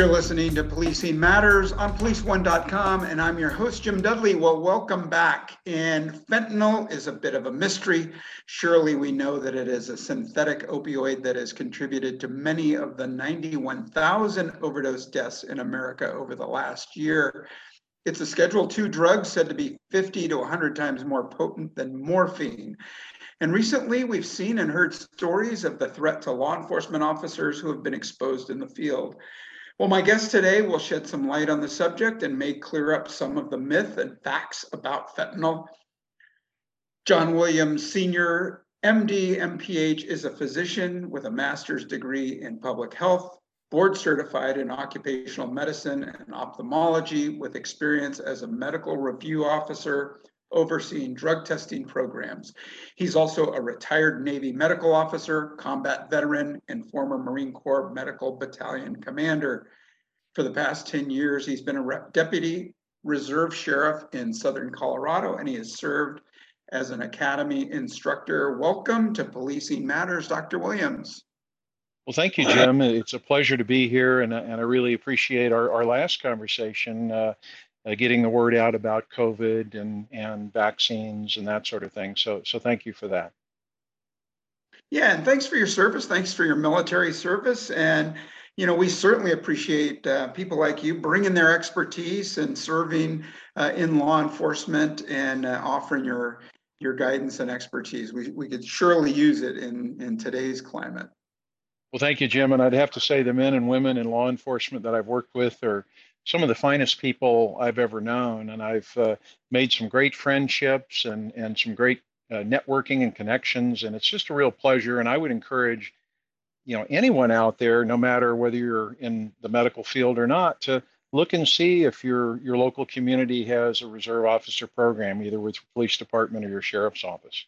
You're listening to Policing Matters on policeone.com, and I'm your host, Jim Dudley. Well, welcome back. And fentanyl is a bit of a mystery. Surely we know that it is a synthetic opioid that has contributed to many of the 91,000 overdose deaths in America over the last year. It's a Schedule II drug said to be 50 to 100 times more potent than morphine. And recently, we've seen and heard stories of the threat to law enforcement officers who have been exposed in the field. Well, my guest today will shed some light on the subject and may clear up some of the myth and facts about fentanyl. John Williams, Senior MD, MPH, is a physician with a master's degree in public health, board certified in occupational medicine and ophthalmology, with experience as a medical review officer overseeing drug testing programs. He's also a retired Navy medical officer, combat veteran, and former Marine Corps Medical Battalion commander. For the past 10 years, he's been a deputy reserve sheriff in Southern Colorado, and he has served as an academy instructor. Welcome to Policing Matters, Dr. Williams. Well, thank you, Jim. It's a pleasure to be here, and, and I really appreciate our, our last conversation. Uh, uh, getting the word out about COVID and and vaccines and that sort of thing. So so thank you for that. Yeah, and thanks for your service. Thanks for your military service, and you know we certainly appreciate uh, people like you bringing their expertise and serving uh, in law enforcement and uh, offering your your guidance and expertise. We we could surely use it in in today's climate. Well, thank you, Jim. And I'd have to say the men and women in law enforcement that I've worked with are some of the finest people I've ever known, and I've uh, made some great friendships and and some great uh, networking and connections, and it's just a real pleasure. And I would encourage, you know, anyone out there, no matter whether you're in the medical field or not, to look and see if your your local community has a reserve officer program, either with your police department or your sheriff's office.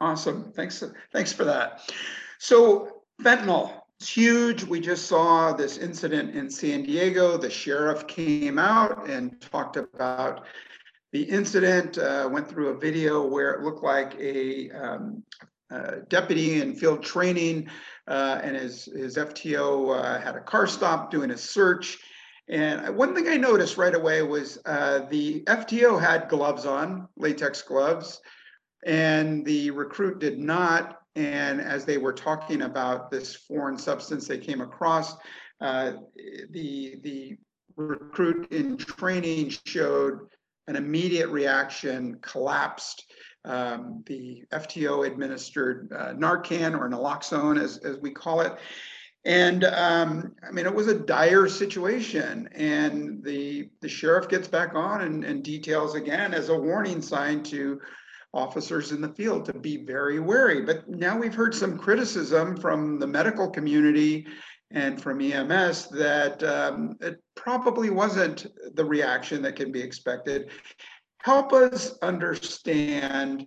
Awesome. Thanks. Thanks for that. So fentanyl it's huge. We just saw this incident in San Diego. The sheriff came out and talked about the incident, uh, went through a video where it looked like a um, uh, deputy in field training uh, and his, his FTO uh, had a car stop doing a search. And one thing I noticed right away was uh, the FTO had gloves on, latex gloves, and the recruit did not. And as they were talking about this foreign substance they came across, uh, the, the recruit in training showed an immediate reaction, collapsed. Um, the FTO administered uh, Narcan or naloxone, as, as we call it. And um, I mean, it was a dire situation. And the, the sheriff gets back on and, and details again as a warning sign to officers in the field to be very wary. But now we've heard some criticism from the medical community and from EMS that um, it probably wasn't the reaction that can be expected. Help us understand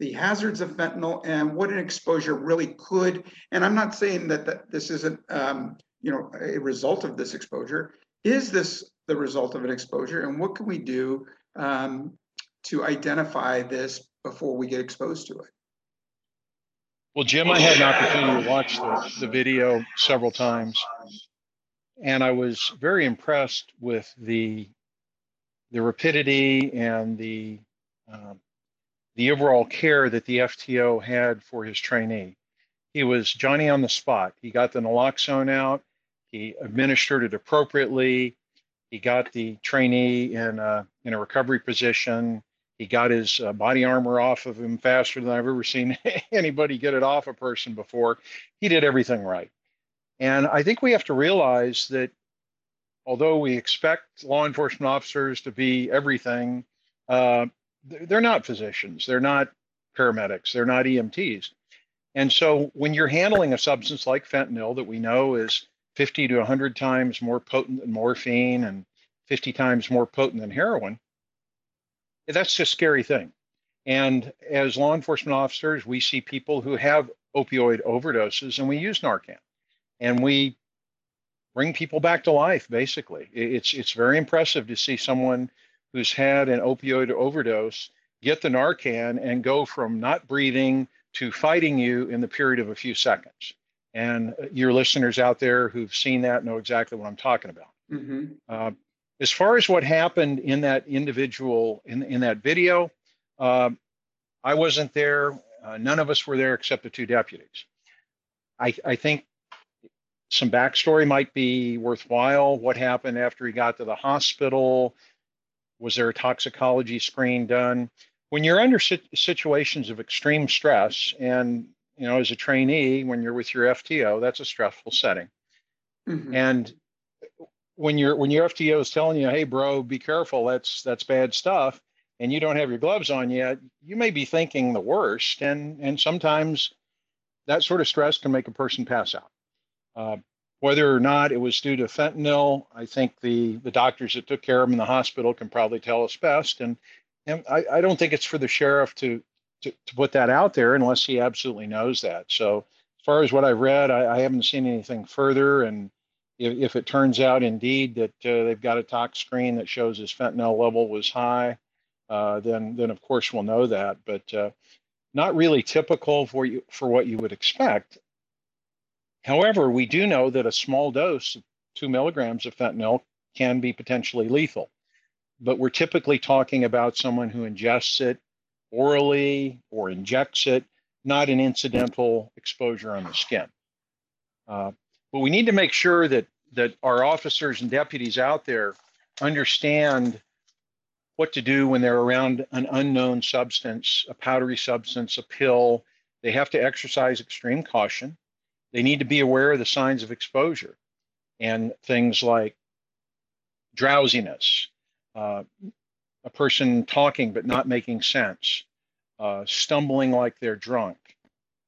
the hazards of fentanyl and what an exposure really could. And I'm not saying that, that this isn't, um, you know, a result of this exposure. Is this the result of an exposure, and what can we do um, to identify this before we get exposed to it. Well, Jim, I had an opportunity to watch the, the video several times, and I was very impressed with the the rapidity and the uh, the overall care that the FTO had for his trainee. He was Johnny on the spot. He got the naloxone out. He administered it appropriately. He got the trainee in a, in a recovery position. He got his uh, body armor off of him faster than I've ever seen anybody get it off a person before. He did everything right. And I think we have to realize that although we expect law enforcement officers to be everything, uh, they're not physicians, they're not paramedics, they're not EMTs. And so when you're handling a substance like fentanyl that we know is 50 to 100 times more potent than morphine and 50 times more potent than heroin, that's just a scary thing. And as law enforcement officers, we see people who have opioid overdoses and we use Narcan and we bring people back to life basically. It's it's very impressive to see someone who's had an opioid overdose get the Narcan and go from not breathing to fighting you in the period of a few seconds. And your listeners out there who've seen that know exactly what I'm talking about. Mm-hmm. Uh, as far as what happened in that individual in in that video, uh, I wasn't there. Uh, none of us were there except the two deputies. I, I think some backstory might be worthwhile. What happened after he got to the hospital? Was there a toxicology screen done? When you're under situations of extreme stress, and you know, as a trainee, when you're with your FTO, that's a stressful setting. Mm-hmm. And when your when your FTO is telling you, "Hey, bro, be careful. That's that's bad stuff," and you don't have your gloves on yet, you may be thinking the worst. And and sometimes that sort of stress can make a person pass out. Uh, whether or not it was due to fentanyl, I think the the doctors that took care of him in the hospital can probably tell us best. And and I, I don't think it's for the sheriff to, to to put that out there unless he absolutely knows that. So as far as what I've read, I, I haven't seen anything further. And if, if it turns out indeed that uh, they've got a tox screen that shows his fentanyl level was high, uh, then then of course we'll know that. But uh, not really typical for you for what you would expect. However, we do know that a small dose, of two milligrams of fentanyl, can be potentially lethal. But we're typically talking about someone who ingests it orally or injects it, not an incidental exposure on the skin. Uh, but we need to make sure that that our officers and deputies out there understand what to do when they're around an unknown substance, a powdery substance, a pill. They have to exercise extreme caution. They need to be aware of the signs of exposure and things like drowsiness, uh, a person talking but not making sense, uh, stumbling like they're drunk,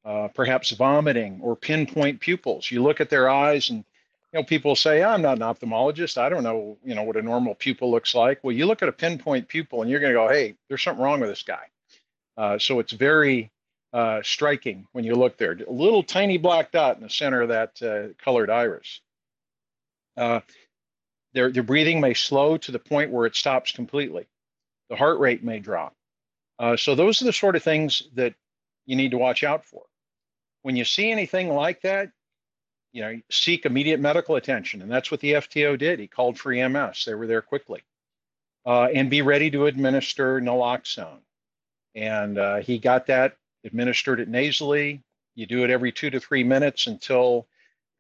uh, perhaps vomiting or pinpoint pupils. You look at their eyes and you know, people say, I'm not an ophthalmologist. I don't know, you know, what a normal pupil looks like. Well, you look at a pinpoint pupil and you're going to go, hey, there's something wrong with this guy. Uh, so it's very uh, striking when you look there. A little tiny black dot in the center of that uh, colored iris. Uh, their, their breathing may slow to the point where it stops completely. The heart rate may drop. Uh, so those are the sort of things that you need to watch out for. When you see anything like that, you know, seek immediate medical attention. And that's what the FTO did. He called for EMS. They were there quickly. Uh, and be ready to administer naloxone. And uh, he got that, administered it nasally. You do it every two to three minutes until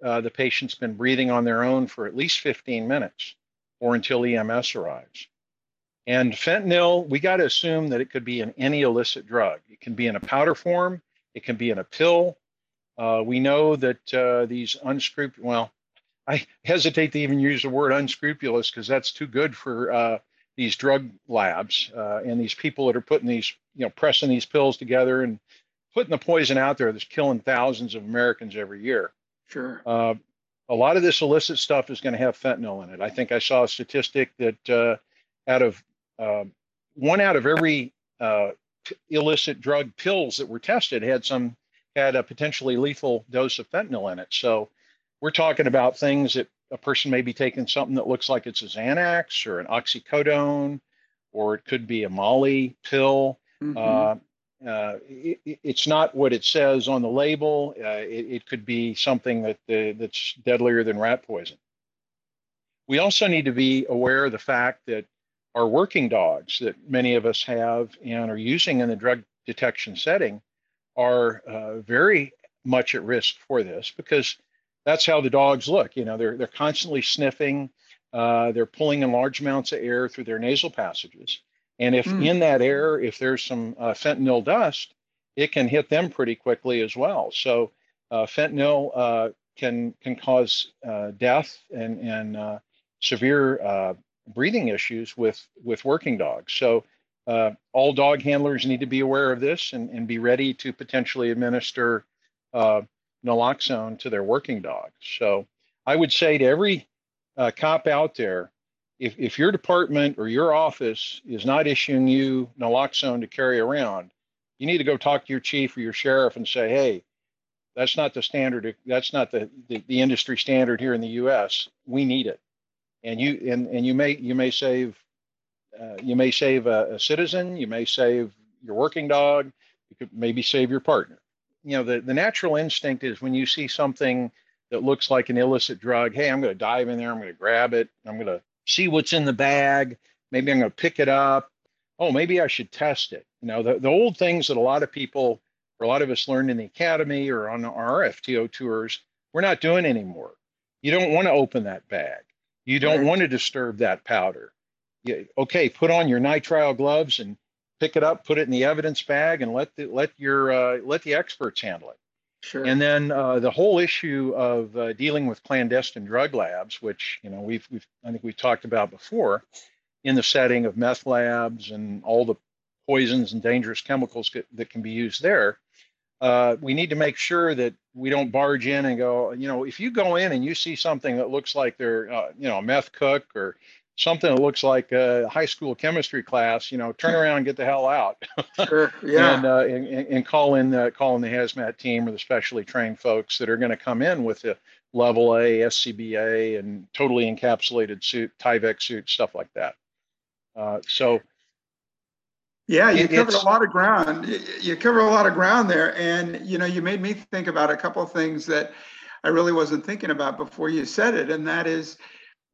uh, the patient's been breathing on their own for at least 15 minutes or until EMS arrives. And fentanyl, we got to assume that it could be in any illicit drug. It can be in a powder form, it can be in a pill, uh, we know that uh, these unscrupulous, well, I hesitate to even use the word unscrupulous because that's too good for uh, these drug labs uh, and these people that are putting these, you know, pressing these pills together and putting the poison out there that's killing thousands of Americans every year. Sure. Uh, a lot of this illicit stuff is going to have fentanyl in it. I think I saw a statistic that uh, out of one out of every illicit drug pills that were tested had some had a potentially lethal dose of fentanyl in it. So we're talking about things that a person may be taking something that looks like it's a Xanax or an oxycodone, or it could be a Molly pill. Mm-hmm. Uh, uh, it, it's not what it says on the label. Uh, it, it, could be something that the, that's deadlier than rat poison. We also need to be aware of the fact that our working dogs that many of us have and are using in the drug detection setting are uh, very much at risk for this because that's how the dogs look. You know, they're they're constantly sniffing. Uh, they're pulling in large amounts of air through their nasal passages, and if mm. in that air, if there's some uh, fentanyl dust, it can hit them pretty quickly as well. So uh, fentanyl uh, can can cause uh, death and and severe breathing issues with with working dogs. So uh, all dog handlers need to be aware of this and, and be ready to potentially administer uh, naloxone to their working dogs. So I would say to every uh, cop out there, if, if your department or your office is not issuing you naloxone to carry around, you need to go talk to your chief or your sheriff and say, hey, that's not the standard. That's not the, the, the industry standard here in the U.S. We need it, and you and, and you may you may save uh, you may save a, a, citizen, you may save your working dog, you could maybe save your partner. you know, the, the natural instinct is when you see something that looks like an illicit drug, hey, I'm going to dive in there, I'm going to grab it, I'm going to see what's in the bag, maybe I'm going to pick it up. Oh, maybe I should test it. You know, the, the old things that a lot of people, or a lot of us learned in the academy or on our FTO tours, we're not doing anymore. You don't want to open that bag. You don't want to disturb that powder. You, okay, put on your nitrile gloves and pick it up, put it in the evidence bag, and let the let your uh, let the experts handle it. Sure. And then uh, the whole issue of uh, dealing with clandestine drug labs, which you know we've we've I think we've talked about before, in the setting of meth labs and all the poisons and dangerous chemicals that can be used there. Uh, we need to make sure that we don't barge in and go, you know, if you go in and you see something that looks like they're, uh, you know, a meth cook or something that looks like a high school chemistry class, you know, turn around and get the hell out. sure. Yeah. and, uh, and, and call in the call in the hazmat team or the specially trained folks that are going to come in with the level A SCBA and totally encapsulated suit, Tyvek suit, stuff like that. Uh, so. Yeah, you covered a lot of ground. You cover a lot of ground there, and you know, you made me think about a couple of things that I really wasn't thinking about before you said it, and that is,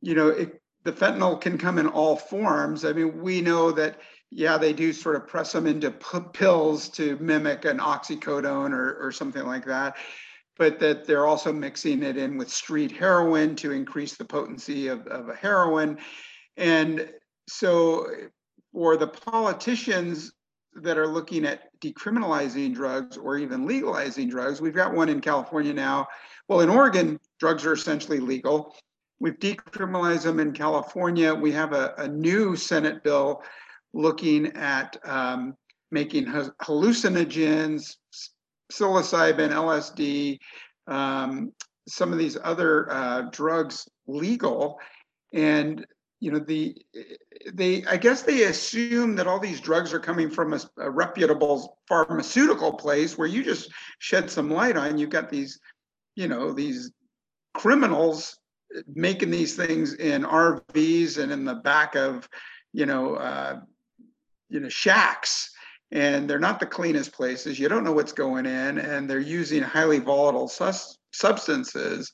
you know, it, the fentanyl can come in all forms. I mean, we know that, yeah, they do sort of press them into p- pills to mimic an oxycodone or, or something like that, but that they're also mixing it in with street heroin to increase the potency of, of a heroin. And so for the politicians that are looking at decriminalizing drugs or even legalizing drugs, we've got one in California now. Well, in Oregon, drugs are essentially legal. We've decriminalized them in California. We have a, a new Senate bill looking at um, making hallucinogens, psilocybin, LSD, um, some of these other uh, drugs legal. And you know the they I guess they assume that all these drugs are coming from a, a reputable pharmaceutical place where you just shed some light on. You've got these, you know, these criminals making these things in RVs and in the back of, you know, uh, you know, shacks, and they're not the cleanest places. You don't know what's going in, and they're using highly volatile sus- substances,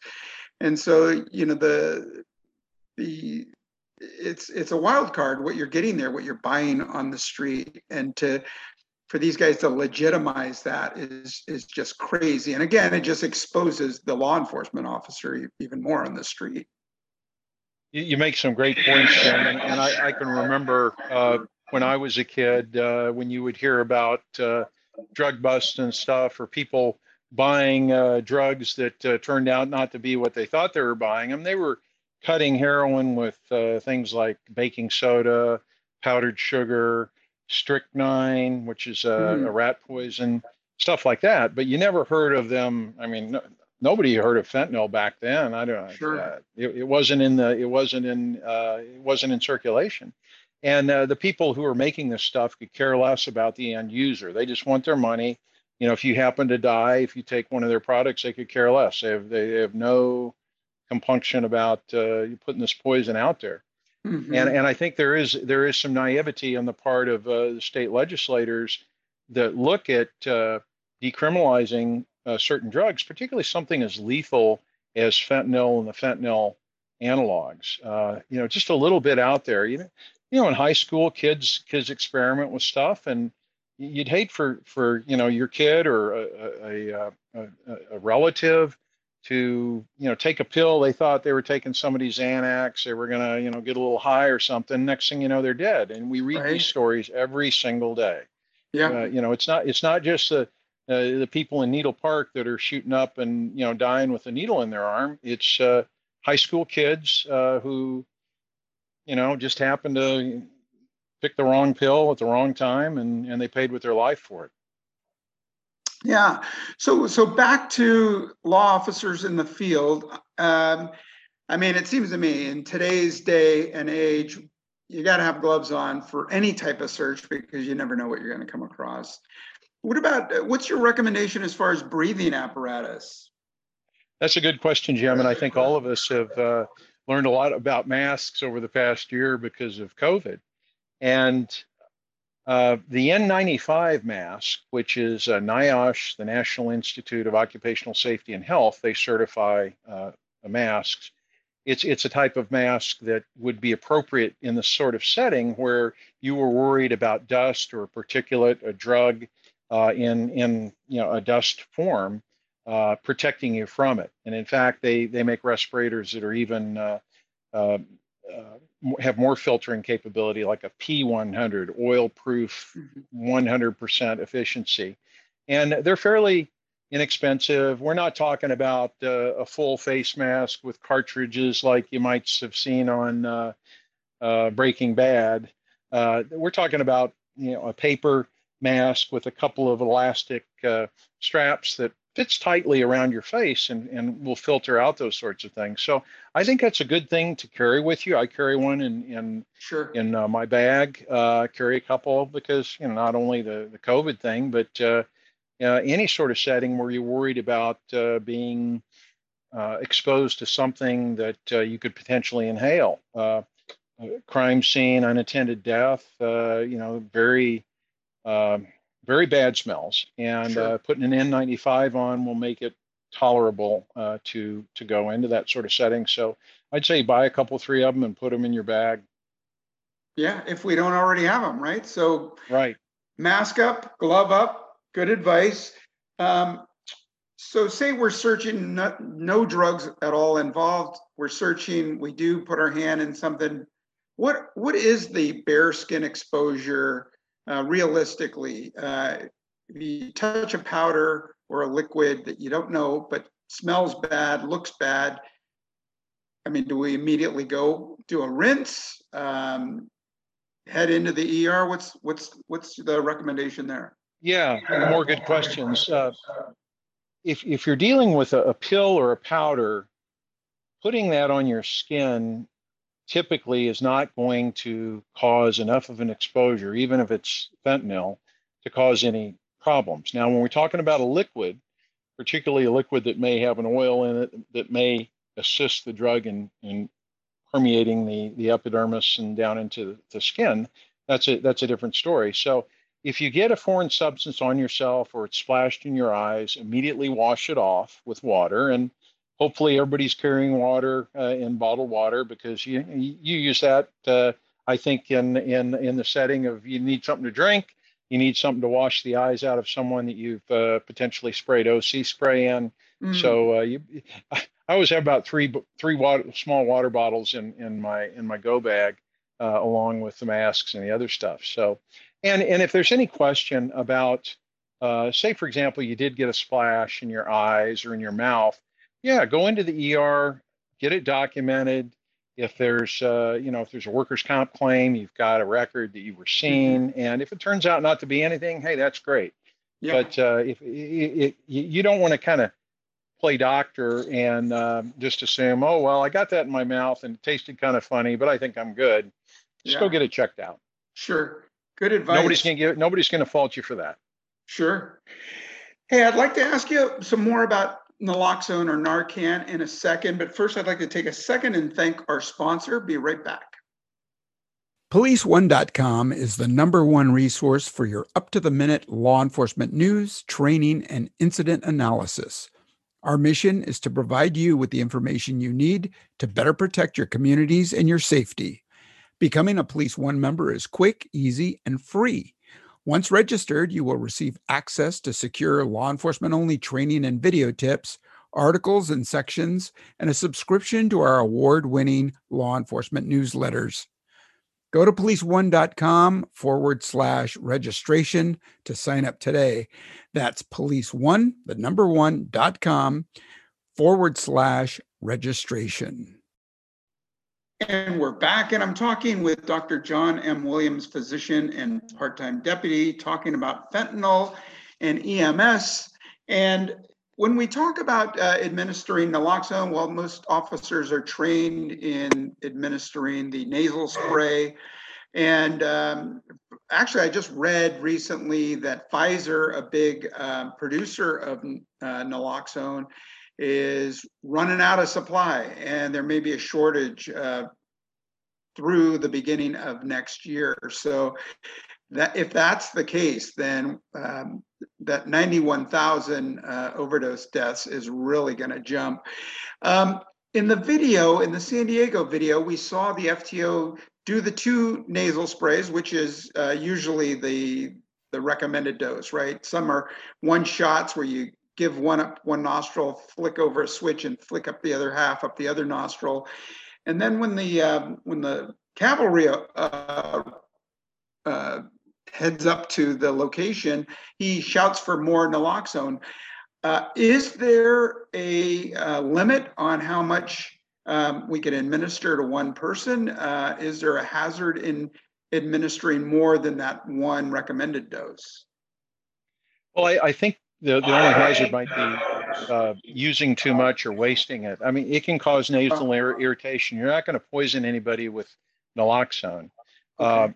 and so you know the the it's it's a wild card what you're getting there, what you're buying on the street, and to for these guys to legitimize that is is just crazy. And again, it just exposes the law enforcement officer even more on the street. You make some great points, and, and I, I, can remember uh, when I was a kid uh, when you would hear about uh, drug busts and stuff, or people buying uh, drugs that uh, turned out not to be what they thought they were buying them. They were cutting heroin with uh, things like baking soda, powdered sugar, strychnine, which is a, mm. a, rat poison, stuff like that. But you never heard of them. I mean, no, nobody heard of fentanyl back then. I don't know. Sure. Uh, it, it, wasn't in the. It wasn't in. Uh, it wasn't in circulation. And uh, the people who are making this stuff could care less about the end user. They just want their money. You know, if you happen to die, if you take one of their products, they could care less. They have they have no compunction about uh, putting this poison out there. Mm-hmm. And and I think there is there is some naivety on the part of uh, the state legislators that look at uh, decriminalizing uh, certain drugs, particularly something as lethal as fentanyl and the fentanyl analogs. Uh, you know, just a little bit out there. You know, you know, in high school, kids kids experiment with stuff, and you'd hate for for you know your kid or a, a, a, a relative to you know take a pill. They thought they were taking somebody's xanax. They were going to you know get a little high or something. Next thing you know they're dead. And we read right. these stories every single day. Yeah. Uh, you know it's not it's not just the uh, the people in needle park that are shooting up and you know dying with a needle in their arm. It's uh, high school kids uh, who you know just happen to pick the wrong pill at the wrong time and and they paid with their life for it yeah. So so back to law officers in the field. Um, I mean, it seems to me in today's day and age, you got to have gloves on for any type of search because you never know what you're going to come across. What about what's your recommendation as far as breathing apparatus? That's a good question, Jim. And I think all of us have uh, learned a lot about masks over the past year because of COVID. And Uh, the N95 mask, which is uh, NIOSH, the National Institute of Occupational Safety and Health, they certify uh, masks. It's it's a type of mask that would be appropriate in the sort of setting where you were worried about dust or particulate, a drug uh, in in you know a dust form, uh, protecting you from it. And in fact, they they make respirators that are even uh, uh, have more filtering capability, like a P100, oil-proof, 100% mm-hmm. efficiency, and they're fairly inexpensive. We're not talking about uh, a full face mask with cartridges like you might have seen on uh, uh, Breaking Bad. Uh, we're talking about you know a paper mask with a couple of elastic uh, straps that fits tightly around your face and, and will filter out those sorts of things. So I think that's a good thing to carry with you. I carry one in in sure. in uh, my bag. Uh, carry a couple because you know not only the the COVID thing, but uh, uh any sort of setting where you're worried about uh, being uh, exposed to something that you could potentially inhale. crime scene, unattended death. you know, very um, very bad smells, and sure. uh, putting an N95 on will make it tolerable uh, to to go into that sort of setting. So I'd say buy a couple, three of them, and put them in your bag. Yeah, if we don't already have them, right? So right, mask up, glove up. Good advice. Um, so say we're searching, no, no drugs at all involved. We're searching. We do put our hand in something. What what is the bare skin exposure? Uh, realistically, uh, you touch a powder or a liquid that you don't know, but smells bad, looks bad, I mean, do we immediately go do a rinse, um, head into the ER? What's what's what's the recommendation there? Yeah, more good questions. Uh, if if you're dealing with a, a pill or a powder, putting that on your skin typically is not going to cause enough of an exposure, even if it's fentanyl, to cause any problems. Now, when we're talking about a liquid, particularly a liquid that may have an oil in it that may assist the drug in, in permeating the, the epidermis and down into the skin, that's a, that's a different story. So if you get a foreign substance on yourself or it's splashed in your eyes, immediately wash it off with water. And hopefully everybody's carrying water uh, in bottled water because you you use that uh, I think in in in the setting of you need something to drink, you need something to wash the eyes out of someone that you've uh, potentially sprayed OC spray in. Mm. So uh, you, I always have about three three water, small water bottles in in my in my go bag, uh, along with the masks and the other stuff. So, and and if there's any question about, uh, say for example, you did get a splash in your eyes or in your mouth yeah, go into the ER, get it documented. If there's, uh, you know, if there's a workers' comp claim, you've got a record that you were mm-hmm. seen, and if it turns out not to be anything, hey, that's great. Yeah. But uh, if it, it, you don't want to kind of play doctor and uh, just assume, oh well, I got that in my mouth and it tasted kind of funny, but I think I'm good. Just yeah. go get it checked out. Sure. Good advice. Nobody's gonna give. Nobody's gonna fault you for that. Sure. Hey, I'd like to ask you some more about naloxone or Narcan in a second, but first I'd like to take a second and thank our sponsor. Be right back. PoliceOne.com is the number one resource for your up to the minute law enforcement news, training, and incident analysis. Our mission is to provide you with the information you need to better protect your communities and your safety. Becoming a Police One member is quick, easy, and free. Once registered, you will receive access to secure law enforcement only training and video tips, articles and sections, and a subscription to our award winning law enforcement newsletters. Go to policeone.com forward slash registration to sign up today. That's policeone, the number one dot com forward slash registration. And we're back, and I'm talking with Dr. John M. Williams, physician and part time deputy, talking about fentanyl and EMS. And when we talk about uh, administering naloxone, well, most officers are trained in administering the nasal spray. And um, actually, I just read recently that Pfizer, a big uh, producer of uh, naloxone, is running out of supply and there may be a shortage uh, through the beginning of next year. So that if that's the case, then um, that 91,000 uh, overdose deaths is really going to jump. Um, in the video, in the San Diego video, we saw the FTO do the two nasal sprays, which is uh, usually the the recommended dose, right? Some are one shots where you give one up one nostril, flick over a switch, and flick up the other half up the other nostril. And then when the um, when the cavalry uh, uh, heads up to the location, he shouts for more naloxone. Uh, is there a uh, limit on how much um, we can administer to one person? Uh, is there a hazard in administering more than that one recommended dose? Well, I, I think the, the only hazard might be uh, using too much or wasting it. I mean, it can cause nasal ir- irritation. You're not going to poison anybody with naloxone. Okay. Uh,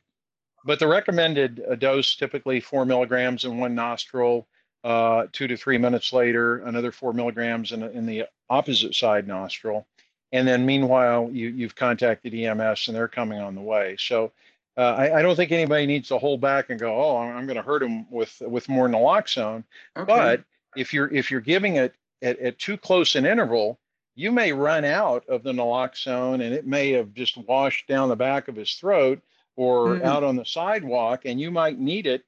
but the recommended uh, dose typically four milligrams in one nostril, uh, two to three minutes later, another four milligrams in, in the opposite side nostril. And then meanwhile, you, you've contacted EMS and they're coming on the way. So uh, I, I don't think anybody needs to hold back and go, oh, I'm going to hurt them with with more naloxone. Okay. But if you're if you're giving it at, at too close an interval, you may run out of the naloxone and it may have just washed down the back of his throat or Mhm. out on the sidewalk, and you might need it.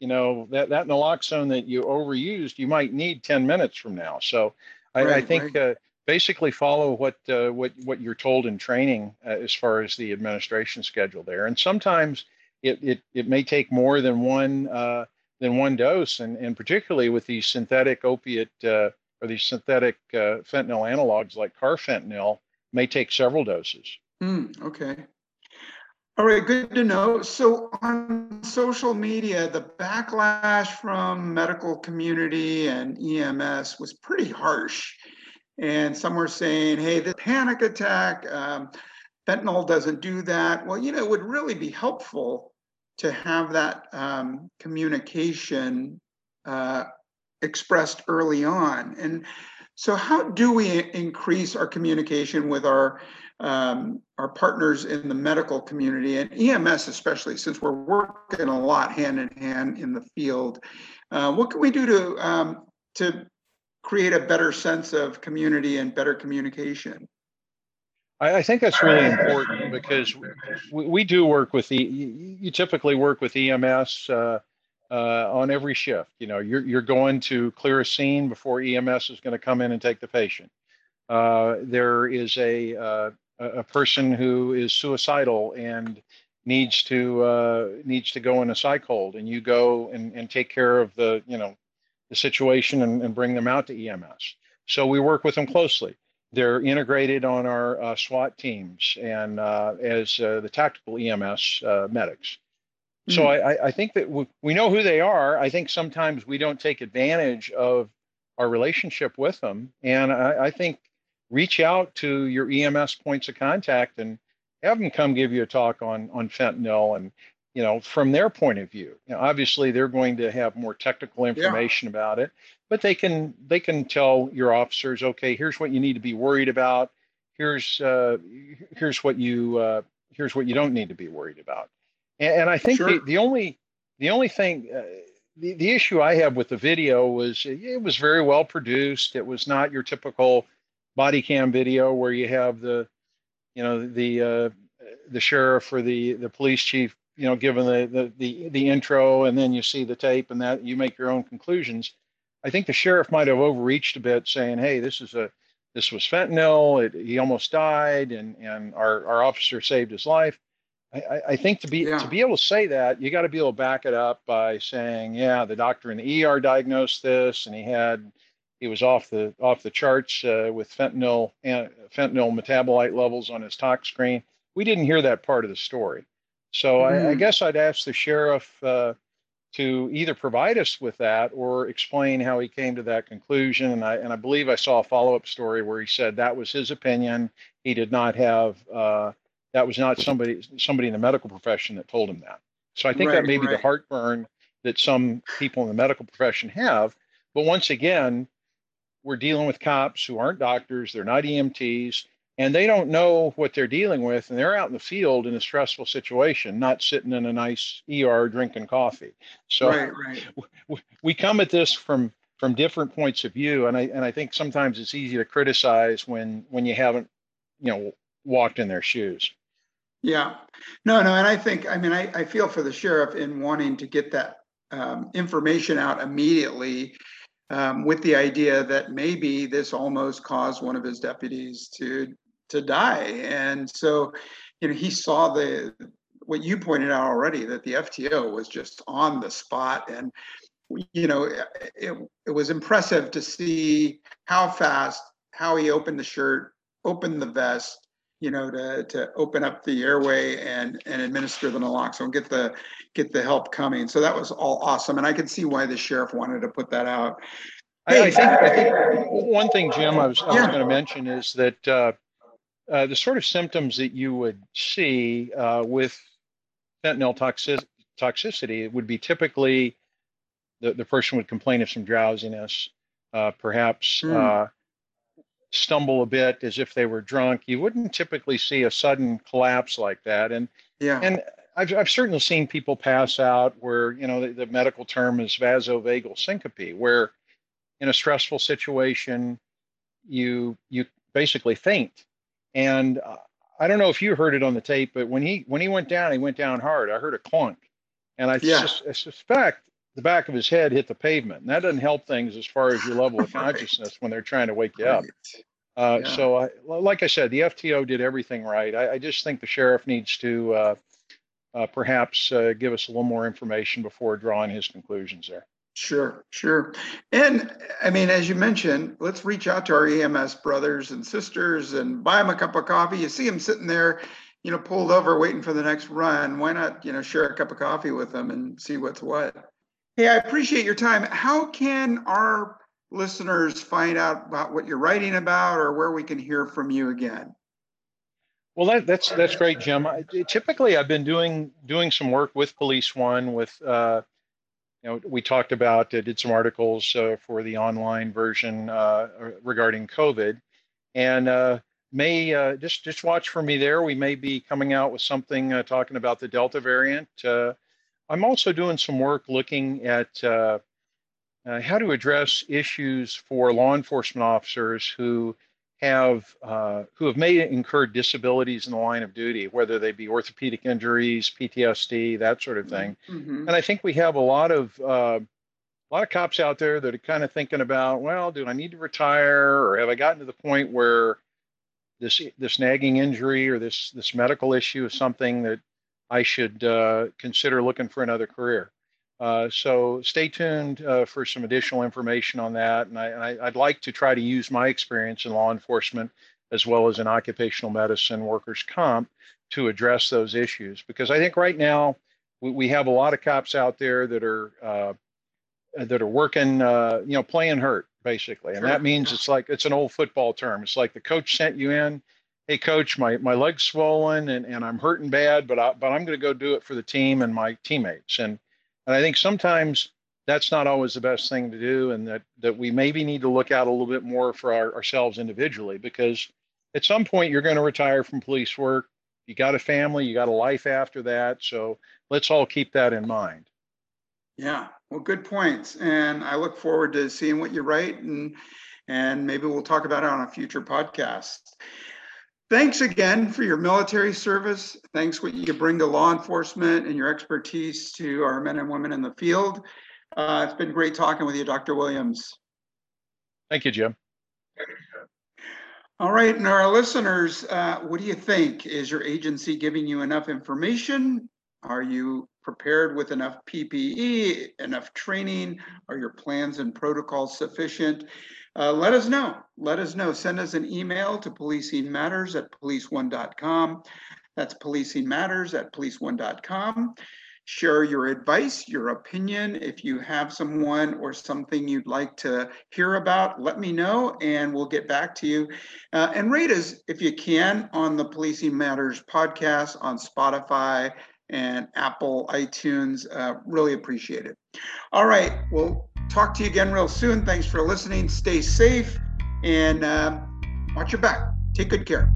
You know that that naloxone that you overused, you might need 10 minutes from now. So I, I Right, think uh, basically follow what uh, what what you're told in training uh, as far as the administration schedule there. And sometimes it it, it may take more than one uh, than one dose, and and particularly with these synthetic opiate uh, or these synthetic uh, fentanyl analogs like carfentanil, may take several doses. Hmm, okay. All right, good to know. So on social media, the backlash from medical community and EMS was pretty harsh. And some were saying, hey, the panic attack, um, fentanyl doesn't do that. Well, you know, it would really be helpful to have that um, communication uh, expressed early on. And so, how do we increase our communication with our um, our partners in the medical community and EMS, especially since we're working a lot hand in hand in the field? Uh, what can we do to um, to create a better sense of community and better communication? I, think that's really important because we, we do work with the. You typically work with EMS uh, uh, on every shift. You know, you're you're going to clear a scene before EMS is going to come in and take the patient. Uh, there is a uh, a a person who is suicidal and needs to uh, needs to go in a psych hold, and you go and, and take care of the you know the situation and, and bring them out to EMS. So we work with them closely. They're integrated on our uh, SWAT teams and uh, as uh, the tactical EMS uh, medics. So Mm. I, I- I think that we, we know who they are. I think sometimes we don't take advantage of our relationship with them. And I, I think reach out to your EMS points of contact and have them come give you a talk on on fentanyl and you know from their point of view. You know, obviously they're going to have more technical information about it, but they can they can tell your officers, okay, here's what you need to be worried about. Here's uh, here's what you uh, here's what you don't need to be worried about. And, and I think Sure. the, the only the only thing uh, the, the issue I have with the video was it was very well produced. It was not your typical body cam video where you have the you know the uh, the sheriff or the the police chief you know given the, the the the intro and then you see the tape and that you make your own conclusions. I think the sheriff might have overreached a bit, saying, "Hey, this is a this was fentanyl. It, he almost died, and and our our officer saved his life." I, I, think to be Yeah. to be able to say that, you got to be able to back it up by saying, "Yeah, the doctor in the ER diagnosed this, and he had he was off the off the charts uh, with fentanyl and fentanyl metabolite levels on his tox screen." We didn't hear that part of the story, so I, I Mm. guess I'd ask the sheriff. Uh, to either provide us with that or explain how he came to that conclusion. And I and I believe I saw a follow up story where he said that was his opinion. He did not have uh, that was not somebody somebody in the medical profession that told him that. So I think that Right, may be the heartburn that some people in the medical profession have. But once again, we're dealing with cops who aren't doctors, they're not EMTs, and they don't know what they're dealing with and they're out in the field in a stressful situation not sitting in a nice er drinking coffee. So Right, right. we come at this from from different points of view and i and i think sometimes it's easy to criticize when when you haven't you know walked in their shoes. Yeah, no, no, and I think, I mean, I, I feel for the sheriff in wanting to get that um, information out immediately um, with the idea that maybe this almost caused one of his deputies to to die, and so, you know, he saw the what you pointed out already that the FTO was just on the spot, and you know, it it was impressive to see how fast how he opened the shirt, opened the vest, you know, to, to open up the airway and, and administer the naloxone, get the, get the help coming. So that was all awesome. And I could see why the sheriff wanted to put that out. I, I think I think one thing, Jim, I was I was Yeah. going to mention is that uh, uh, the sort of symptoms that you would see uh, with fentanyl toxic, toxicity would be typically the, the person would complain of some drowsiness, uh, perhaps uh, stumble a bit as if they were drunk. You wouldn't typically see a sudden collapse like that, and Yeah, and I've, I've certainly seen people pass out where, you know, the, the medical term is vasovagal syncope, where in a stressful situation, you you basically faint. And uh, I don't know if you heard it on the tape, but when he when he went down, he went down hard. I heard a clunk, and I, Yeah. sus- I suspect the back of his head hit the pavement, and that doesn't help things as far as your level of Right. consciousness when they're trying to wake you up. Uh, Yeah. So, I, like I said, the FTO did everything right. I, I just think the sheriff needs to uh, uh, perhaps uh, give us a little more information before drawing his conclusions there. Sure, sure. And I mean, as you mentioned, let's reach out to our EMS brothers and sisters and buy them a cup of coffee. You see them sitting there, you know, pulled over waiting for the next run. Why not, you know, share a cup of coffee with them and see what's what? Hey, I appreciate your time. How can our listeners find out about what you're writing about or where we can hear from you again? Well, that, that's that's great, Jim. I, typically, I've been doing doing some work with Police One. With uh, you know, we talked about uh, did some articles uh, for the online version uh, regarding COVID, and uh, may uh, just just watch for me there. We may be coming out with something uh, talking about the Delta variant. Uh, I'm also doing some work looking at uh, uh, how to address issues for law enforcement officers who have uh, who have may incurred disabilities in the line of duty, whether they be orthopedic injuries, PTSD, that sort of thing. Mhm. And I think we have a lot of uh, a lot of cops out there that are kind of thinking about, well, do I need to retire, or have I gotten to the point where this this nagging injury or this this medical issue is something that I should uh, consider looking for another career. Uh, so stay tuned uh, for some additional information on that. And, I, and I, I'd like to try to use my experience in law enforcement as well as in occupational medicine, workers' comp, to address those issues. Because I think right now we, we have a lot of cops out there that are uh, that are working, uh, you know, playing hurt basically, and that means it's like it's an old football term. It's like the coach sent you in hey coach my my leg's swollen and, and i'm hurting bad but I, but i'm going to go do it for the team and my teammates and and i think sometimes that's not always the best thing to do and that that we maybe need to look out a little bit more for our, ourselves individually because at some point you're going to retire from police work you got a family you got a life after that so let's all keep that in mind Yeah, well, good points. And I look forward to seeing what you write and and maybe we'll talk about it on a future podcast. Thanks again for your military service. Thanks what you bring to law enforcement and your expertise to our men and women in the field. Uh, it's been great talking with you, Dr. Williams. thank you jim All right, and our listeners, uh, what do you think? Is your agency giving you enough information? Are you prepared with enough PPE, enough training? Are your plans and protocols sufficient? Uh, let us know. Let us know. Send us an email to policingmatters at policeone.com. That's policingmatters at policeone.com. Share your advice, your opinion. If you have someone or something you'd like to hear about, let me know and we'll get back to you. Uh, and rate us if you can on the Policing Matters podcast on Spotify and Apple iTunes. Uh, really appreciate it. All right. We'll talk to you again real soon. Thanks for listening. Stay safe and uh, watch your back. Take good care.